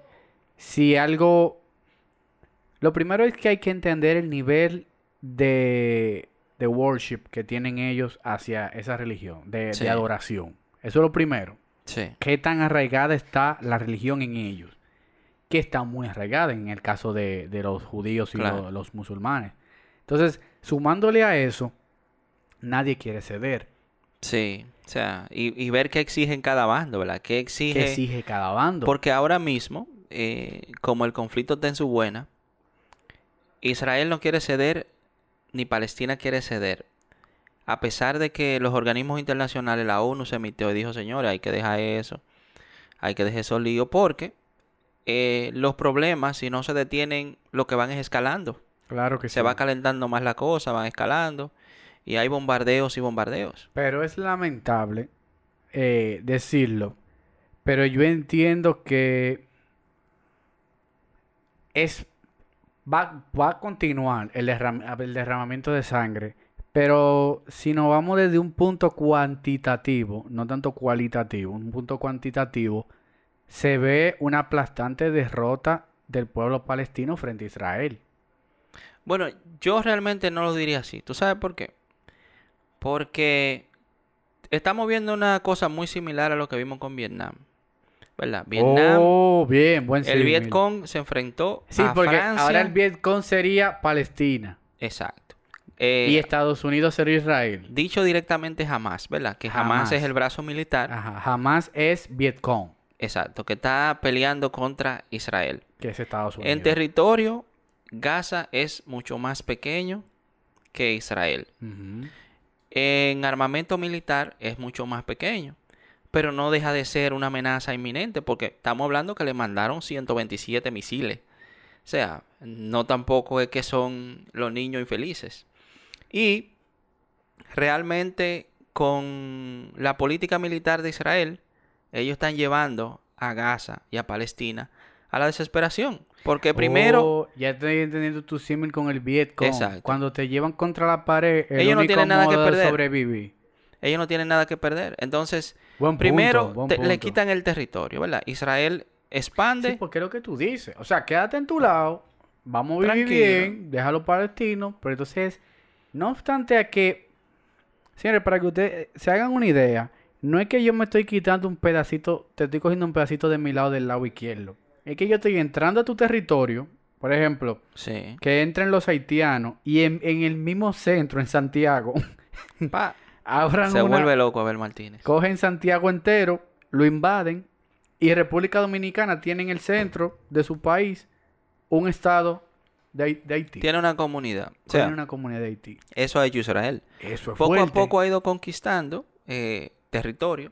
si algo... Lo primero es que hay que entender el nivel de, de worship que tienen ellos hacia esa religión, de, adoración. Eso es lo primero. Sí. ¿Qué tan arraigada está la religión en ellos? Que está muy arraigada en el caso de, de los judíos y Claro. los musulmanes. Entonces, sumándole a eso, nadie quiere ceder. Sí, o sea, y, y ver qué exige en cada bando, ¿verdad? ¿Qué exige? ¿Qué exige cada bando? Porque ahora mismo, eh, como el conflicto está en su buena, Israel no quiere ceder, ni Palestina quiere ceder. A pesar de que los organismos internacionales, la ONU se emitió y dijo, señores, hay que dejar eso, hay que dejar esos líos, porque eh, los problemas, si no se detienen, lo que van es escalando. claro que Se sí. va calentando más la cosa, van escalando, y hay bombardeos y bombardeos. Pero es lamentable eh, decirlo. Pero yo entiendo que es va, a continuar el, el derramamiento de sangre. Pero si nos vamos desde un punto cuantitativo, no tanto cualitativo, un punto cuantitativo, se ve una aplastante derrota del pueblo palestino frente a Israel. Bueno, yo realmente no lo diría así. ¿Tú sabes por qué? Porque estamos viendo una cosa muy similar a lo que vimos con Vietnam. ¿Verdad? Vietnam, Oh, bien, buen el. Vietcong se enfrentó Sí, a porque Francia. ahora el Vietcong sería Palestina. Exacto. Eh, y Estados Unidos sería Israel. dicho directamente jamás, ¿verdad? Que jamás, es el brazo militar. Ajá, jamás es Vietcong, Exacto. Que está peleando contra Israel. que es Estados Unidos. En territorio, Gaza es mucho más pequeño que Israel. En armamento militar es mucho más pequeño, pero no deja de ser una amenaza inminente porque estamos hablando que le mandaron 127 misiles. O sea, no tampoco es que son los niños infelices. Y realmente con la política militar de Israel, ellos están llevando a Gaza y a Palestina a la desesperación. Porque primero, Oh, ya estoy entendiendo tu símil con el Vietcong. Exacto. Cuando te llevan contra la pared, el Ellos no tienen nada que modo perder. sobrevivir. ellos no tienen nada que perder. Entonces, Buen punto, primero buen te- le quitan el territorio, ¿verdad? Israel expande. Sí, porque es lo que tú dices. O sea, quédate en tu lado, vamos a vivir Tranquilo. bien, deja a los palestinos, pero entonces, no obstante a que, señores, para que ustedes se hagan una idea, no es que yo me estoy quitando un pedacito, te estoy cogiendo un pedacito de mi lado del lado izquierdo. Es que yo estoy entrando a tu territorio, por ejemplo, Sí. que entren los haitianos y en, en el mismo centro, en Santiago, Pa, abran se una, vuelve loco Abel Martínez. cogen Santiago entero, lo invaden y República Dominicana tiene en el centro de su país un estado de, Hai- de Haití. Tiene una comunidad. O Tiene una comunidad de Haití. eso ha hecho Israel. Eso es Poco a poco ha ido conquistando eh, territorio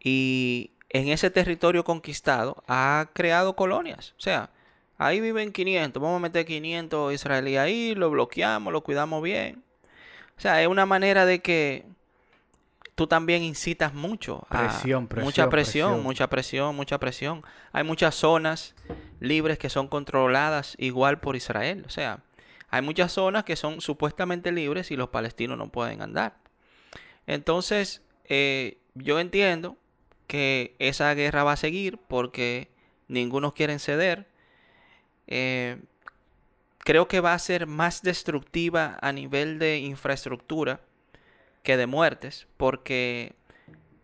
y en ese territorio conquistado ha creado colonias. O sea, ahí viven 500, vamos a meter 500 israelíes ahí, lo bloqueamos, lo cuidamos bien. O sea, es una manera de que tú también incitas mucho a Presión, presión, mucha presión, presión. mucha presión, mucha presión. Hay muchas zonas libres que son controladas igual por Israel. O sea, hay muchas zonas que son supuestamente libres y los palestinos no pueden andar. Entonces, eh, yo entiendo que esa guerra va a seguir porque ninguno quiere ceder. Eh, creo que va a ser más destructiva a nivel de infraestructura que de muertes, porque,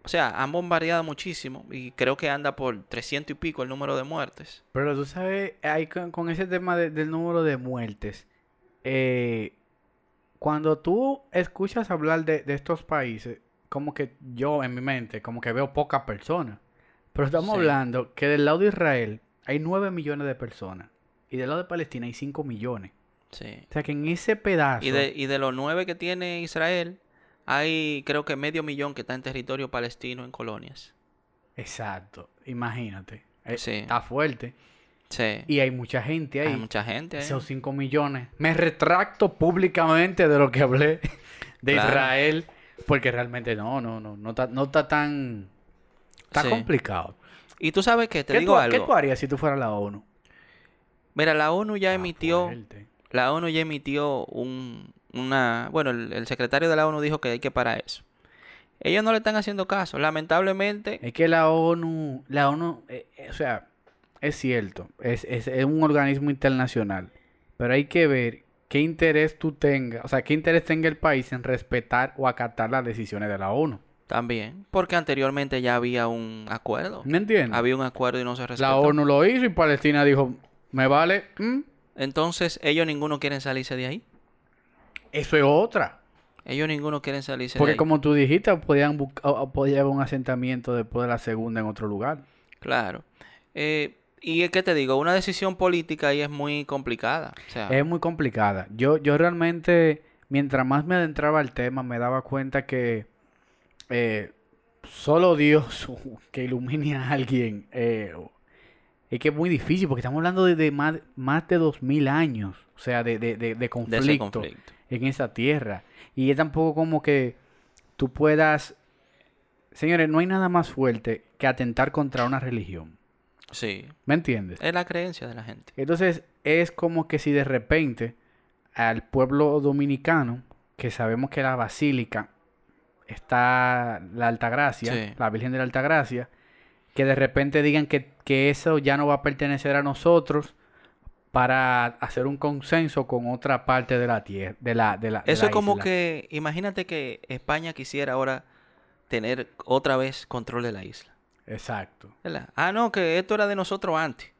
o sea, han bombardeado muchísimo y creo que anda por 300 y pico el número de muertes. Pero tú sabes, ahí con, con ese tema de- del número de muertes, eh, cuando tú escuchas hablar de, de estos países, como que yo en mi mente, como que veo pocas personas. Pero estamos Sí. hablando que del lado de Israel hay 9 millones de personas y del lado de Palestina hay 5 millones. Sí. O sea que en ese pedazo... Y de, y de los nueve que tiene Israel, hay creo que medio millón que está en territorio palestino en colonias. Exacto, imagínate. Eh, Sí. Está fuerte. Sí. Y hay mucha gente ahí. Hay mucha gente ahí. Esos 5 millones. Me retracto públicamente de lo que hablé de Claro. Israel. Porque realmente no, no, no. No está, no está tan. Está Sí. complicado. Y tú sabes que te ¿Qué, digo tú, algo. ¿Qué tú harías si tú fueras la ONU? Mira, la ONU ya emitió, fuerte. la ONU ya emitió un, una, bueno, el, el secretario de la ONU dijo que hay que parar eso. Ellos no le están haciendo caso, lamentablemente. Es que la ONU. La ONU. eh, eh, o sea, es cierto. Es, es, es un organismo internacional. Pero hay que ver qué interés tú tengas. O sea, qué interés tenga el país en respetar o acatar las decisiones de la ONU. También, porque anteriormente ya había un acuerdo. ¿Me entiendes? Había un acuerdo y no se respetó. La ONU lo hizo y Palestina dijo: Me vale. mm, Entonces, ellos ninguno quieren salirse de ahí. Eso es otra. Ellos ninguno quieren salirse de Porque ahí. como tú dijiste, podían busc- o- o podía haber un asentamiento después de la segunda en otro lugar. Claro. Eh, y es que te digo, una decisión política ahí es muy complicada. O sea, Es muy complicada. Yo, yo realmente, mientras más me adentraba al tema, me daba cuenta que eh, solo Dios que ilumine a alguien eh, es que es muy difícil, porque estamos hablando de, de más, más de dos mil años, o sea, de, de, de- de de ese conflicto. En esa tierra. Y es tampoco como que tú puedas... Señores, no hay nada más fuerte que atentar contra una religión. Sí. ¿Me entiendes? Es la creencia de la gente. Entonces es como que si de repente al pueblo dominicano, que sabemos que la basílica está la Altagracia, Sí. la Virgen de la Altagracia, que de repente digan que, que eso ya no va a pertenecer a nosotros para hacer un consenso con otra parte de la tierra, de la, de la, de Eso la es como isla. que, imagínate que España quisiera ahora tener otra vez control de la isla. Exacto. ¿verdad? Ah, no, que esto era de nosotros antes.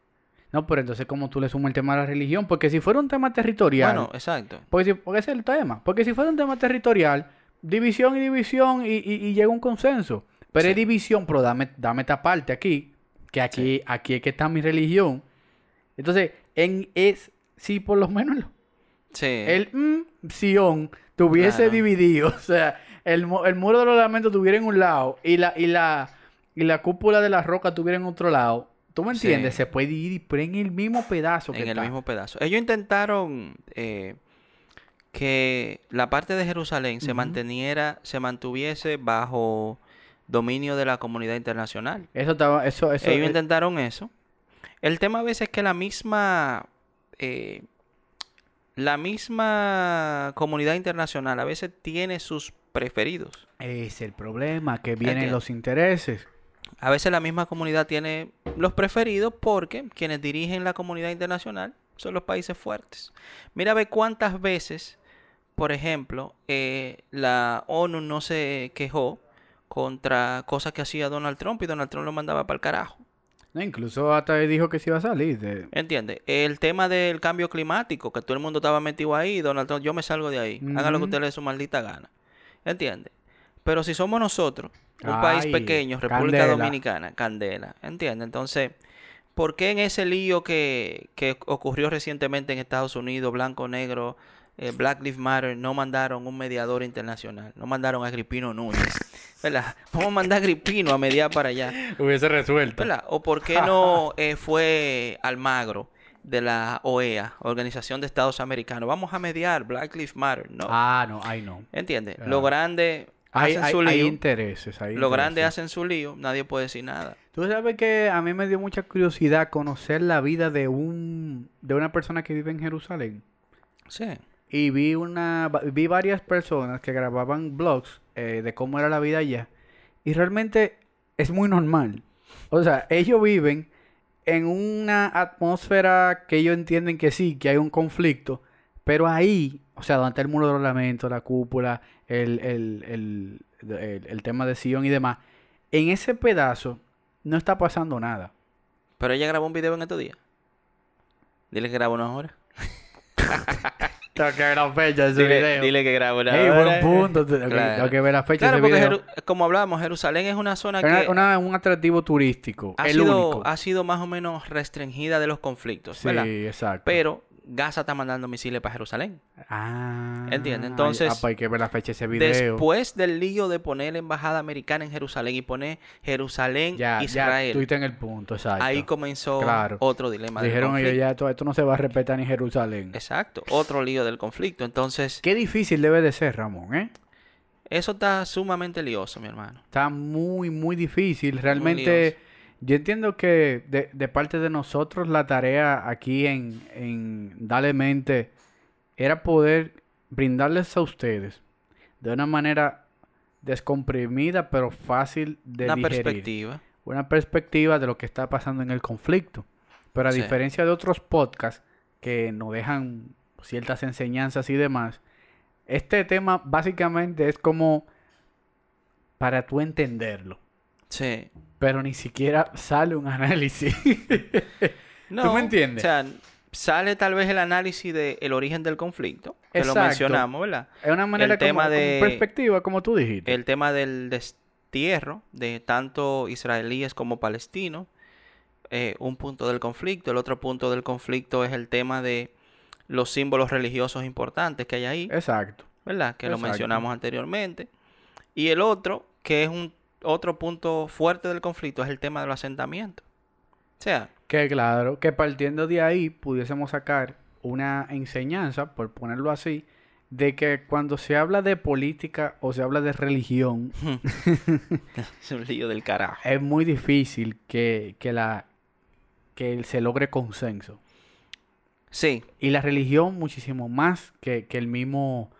No, pero entonces como tú le sumas el tema de la religión, porque si fuera un tema territorial, Bueno, exacto. porque, si, porque ese es el tema, porque si fuera un tema territorial, división y división y, y- y llega un consenso, pero Sí. es división, pero dame, dame esta parte aquí, que aquí, aquí es que está mi religión. Entonces, en es, si por lo menos lo- Sí. el mm, Sion tuviese Claro. dividido, o sea, el, el muro de los lamentos tuviera en un lado y la, y la, y la cúpula de la roca tuviera en otro lado, ¿tú me Sí. entiendes? Se puede dividir, pero en el mismo pedazo que en el mismo pedazo. Ellos intentaron eh, que la parte de Jerusalén se manteniera, se mantuviese bajo dominio de la comunidad internacional. Eso estaba, eso, eso, Ellos intentaron eso. El tema a veces es que la misma eh, la misma comunidad internacional a veces tiene sus preferidos. es el problema, que vienen Entiendo. los intereses. A veces la misma comunidad tiene los preferidos porque quienes dirigen la comunidad internacional son los países fuertes. Mira, ve cuántas veces, por ejemplo, eh, la ONU no se quejó contra cosas que hacía Donald Trump y Donald Trump lo mandaba para el carajo. No, incluso hasta dijo que se iba a salir. De... ¿Entiendes? El tema del cambio climático, que todo el mundo estaba metido ahí, Donald Trump, yo me salgo de ahí. Hagan lo que Ujú. ustedes les dé su maldita gana. ¿Entiendes? Pero si somos nosotros, un país pequeño, República candela. Dominicana, candela, ¿entiendes? Entonces, ¿por qué en ese lío que, que ocurrió recientemente en Estados Unidos, blanco, negro, eh, Black Lives Matter, no mandaron un mediador internacional? No mandaron a Agripino Núñez, ¿verdad? Vamos a mandar a Agripino a mediar para allá. Hubiese resuelto. ¿verdad? ¿O por qué no eh, fue Almagro de la OEA, Organización de Estados Americanos? Vamos a mediar, Black Lives Matter, ¿no? Ah, no, ay no. ¿Entiendes? Lo grande Hay, hacen su hay lío. intereses. Los grandes intereses. hacen su lío, nadie puede decir nada. Tú sabes que a mí me dio mucha curiosidad conocer la vida de un de una persona que vive en Jerusalén. Sí. Y vi una vi varias personas que grababan blogs eh, de cómo era la vida allá. Y realmente es muy normal. O sea, ellos viven en una atmósfera que ellos entienden que sí, que hay un conflicto. Pero ahí, o sea, donde está el muro de los lamentos, la cúpula, el, el, el, el- el tema de Sion y demás, en ese pedazo no está pasando nada. Pero ella grabó un video en estos días. Dile que grabó una hora. Tengo que ver la fecha de ese Dile, video. dile que grabó una Ey, buen punto. Tengo que- Claro. tengo que ver la fecha Claro, de ese porque video. Jeru- como hablábamos, Jerusalén es una zona una- que una- un atractivo turístico. ha, el sido, único. ha sido más o menos restringida de los conflictos, Sí, ¿verdad? exacto. Pero Gaza está mandando misiles para Jerusalén. Ah, Entiende, ay, entonces, ah, pues hay que ver la fecha de ese video. Después del lío de poner la embajada americana en Jerusalén y poner Jerusalén, ya, ya, Israel, estuviste en el punto, exacto. ahí comenzó Claro. otro dilema. Dijeron ellos, ya, esto, esto no se va a respetar ni Jerusalén. Exacto, otro lío del conflicto. Entonces, Qué difícil debe de ser, Ramón, ¿eh? eso está sumamente lioso, mi hermano. Está muy, muy difícil. Realmente. Yo entiendo que de, de parte de nosotros la tarea aquí en, en Dale Mente era poder brindarles a ustedes de una manera descomprimida pero fácil de Una digerir. perspectiva. Una perspectiva de lo que está pasando en el conflicto. Pero a Sí. diferencia de otros podcasts que nos dejan ciertas enseñanzas y demás, este tema básicamente es como para tú entenderlo. Sí. Pero ni siquiera sale un análisis. No, me entiendes? O sea, sale tal vez el análisis del origen del conflicto, que lo mencionamos, ¿verdad? es una manera El tema como, como de- perspectiva, como tú dijiste. El tema del destierro de tanto israelíes como palestinos, eh, un punto del conflicto. El otro punto del conflicto es el tema de los símbolos religiosos importantes que hay ahí, Exacto. ¿verdad? Que lo mencionamos anteriormente. Y el otro, que es un otro punto fuerte del conflicto, es el tema de los asentamientos. O sea, Que claro, que partiendo de ahí pudiésemos sacar una enseñanza, por ponerlo así, de que cuando se habla de política o se habla de religión, es un lío del carajo. es muy difícil que, que la que se logre consenso. Sí, Y la religión muchísimo más que, que el mismo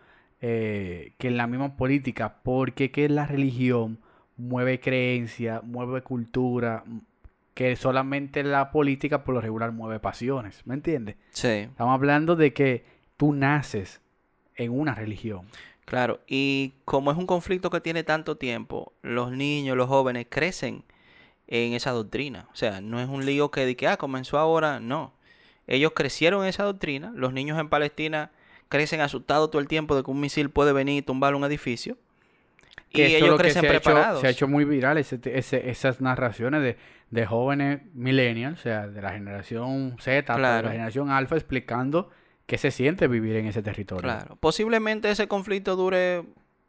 eh, que la misma política, porque que la religión mueve creencia, mueve cultura, que solamente la política por lo regular mueve pasiones, ¿me entiendes? sí. Estamos hablando de que tú naces en una religión. Claro, y como es un conflicto que tiene tanto tiempo, los niños, los jóvenes crecen en esa doctrina. O sea, no es un lío que de que ah, comenzó ahora, no. Ellos crecieron en esa doctrina. Los niños en Palestina crecen asustados todo el tiempo de que un misil puede venir y tumbar un edificio. Que ellos lo que crecen se ha hecho- preparados. se ha hecho muy viral ese- ese- esas narraciones de, de jóvenes millennials, o sea, de la generación Z, hasta de Claro. la generación alfa, explicando qué se siente vivir en ese territorio. Claro. Posiblemente ese conflicto dure,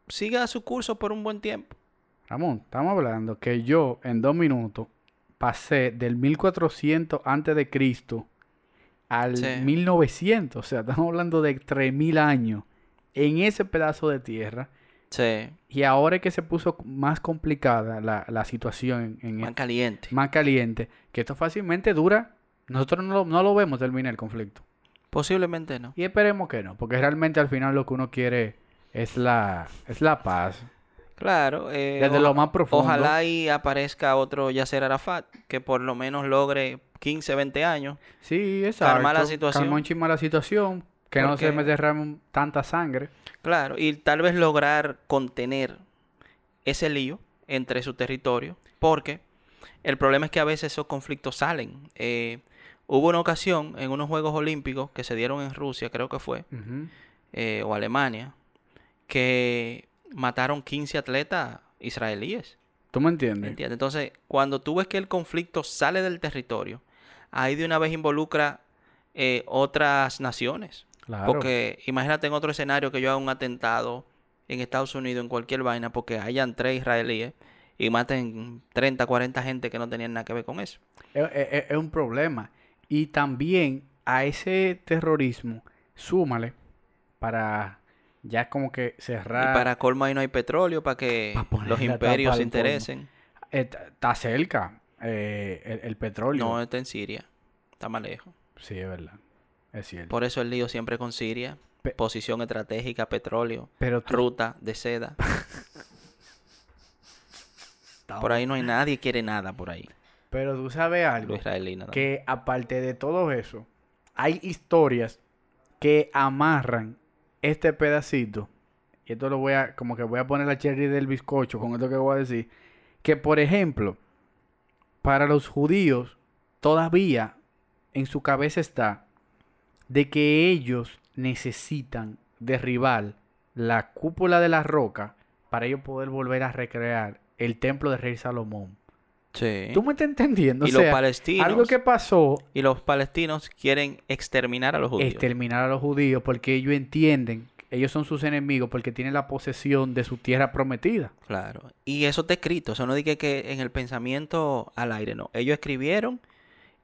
siga su curso por un buen tiempo. Ramón, estamos hablando que yo en dos minutos pasé del 1400 antes de Cristo al Sí. 1900, o sea, estamos hablando de 3000 años en ese pedazo de tierra. Sí, Y ahora es que se puso más complicada la, la situación en, más caliente. más caliente, que esto fácilmente dura, nosotros no lo, no lo vemos terminar el conflicto. Posiblemente no. Y esperemos que no, porque realmente al final lo que uno quiere es la, es la paz. Claro. eh, Desde lo más profundo. Ojalá y aparezca otro Yasser Arafat que por lo menos logre 15, 20 años. Sí, exacto. Calmar la situación. Calmar la situación, que no se me derrame tanta sangre. Claro, y tal vez lograr contener ese lío entre su territorio, porque el problema es que a veces esos conflictos salen. Eh, hubo una ocasión en unos Juegos Olímpicos que se dieron en Rusia, creo que fue, eh, o Alemania, que mataron 15 atletas israelíes. ¿Tú me entiendes? ¿Entiendes? Entonces, cuando tú ves que el conflicto sale del territorio, ahí de una vez involucra eh, otras naciones. Claro. Porque imagínate en otro escenario que yo haga un atentado en Estados Unidos, en cualquier vaina, porque hayan tres israelíes y maten 30, 40 gente que no tenían nada que ver con eso. Es, es- es un problema. Y también a ese terrorismo, súmale para Ya como que Y cerrar. para colmo ahí no hay petróleo para que los imperios se interesen. Eh, Está cerca eh, el, el petróleo. No está en Siria. Está más lejos. Sí, es verdad. Es cierto. Por eso el lío siempre con Siria. Pe- Posición estratégica, petróleo, Pero tú- ruta de seda. Por ahí no hay nadie quiere nada por ahí. Pero tú sabes algo. Que aparte de todo eso, hay historias que amarran este pedacito. Y esto lo voy a, como que voy a poner la cherry del bizcocho con esto que voy a decir. Que por ejemplo, para los judíos, todavía en su cabeza está de que ellos necesitan derribar la cúpula de la roca para ellos poder volver a recrear el templo de rey Salomón. Sí. ¿Tú me estás entendiendo? Y O los sea, palestinos. algo que pasó Y los palestinos quieren exterminar a los judíos. exterminar a los judíos porque ellos entienden, ellos son sus enemigos porque tienen la posesión de su tierra prometida. Claro. Y eso está escrito. Eso no dice que en el pensamiento al aire, no. Ellos escribieron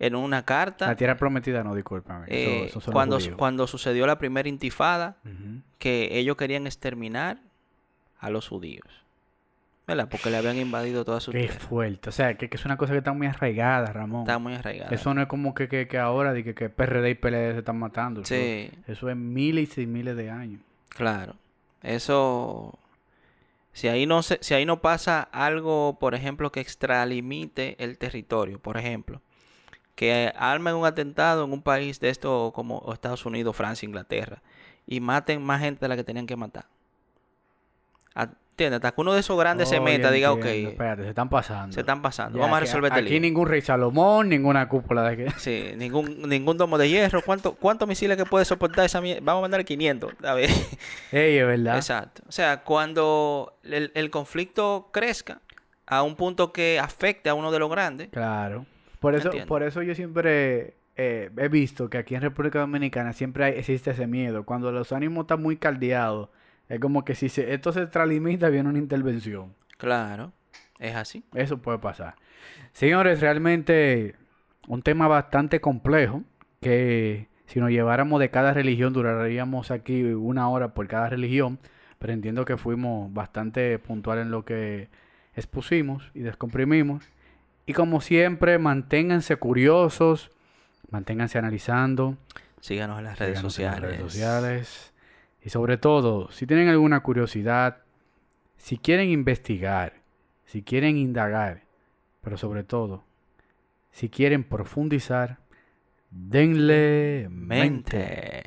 en una carta La tierra prometida no, discúlpame. eso- eh, esos son los cuando, cuando sucedió la primera intifada que ellos querían exterminar a los judíos. ¿Verdad? Porque le habían invadido toda su Qué tierra. fuerte. O sea, que, que es una cosa que está muy arraigada, Ramón. Está muy arraigada. Eso no es como que, que, que ahora de que, que PRD y PLD se están matando. Eso, Sí, eso es miles y miles de años. claro. Eso... Si ahí no se, si ahí no pasa algo, por ejemplo, que extralimite el territorio, por ejemplo, que armen un atentado en un país de esto como Estados Unidos, Francia, Inglaterra, y maten más gente de la que tenían que matar. Ah, ¿Entiendes? Hasta que uno de esos grandes se meta, diga, entiendo. ok, Espérate, se están pasando. se están pasando, Ya, vamos a resolver este Aquí lío. ningún rey Salomón, ninguna cúpula de que... Sí, ningún, ningún domo de hierro. ¿Cuánto, ¿Cuántos misiles que puede soportar esa mierda? Vamos a mandar 500. A ver. Ey, es verdad. Exacto. O sea, cuando el, el conflicto crezca a un punto que afecte a uno de los grandes, Claro. Por eso, Entiendo. por eso yo siempre eh, he visto que aquí en República Dominicana siempre hay- existe ese miedo. Cuando los ánimos están muy caldeados, es como que si se, esto se extralimita, viene una intervención. claro, es así. Eso puede pasar. Señores, realmente un tema bastante complejo que si nos lleváramos de cada religión duraríamos aquí una hora por cada religión, pero entiendo que fuimos bastante puntuales en lo que expusimos y descomprimimos. Y como siempre, manténganse curiosos, manténganse analizando, Síganos en las redes síganos en las sociales. redes sociales. Y sobre todo, si tienen alguna curiosidad, si quieren investigar, si quieren indagar, pero sobre todo, si quieren profundizar, denle. Mente.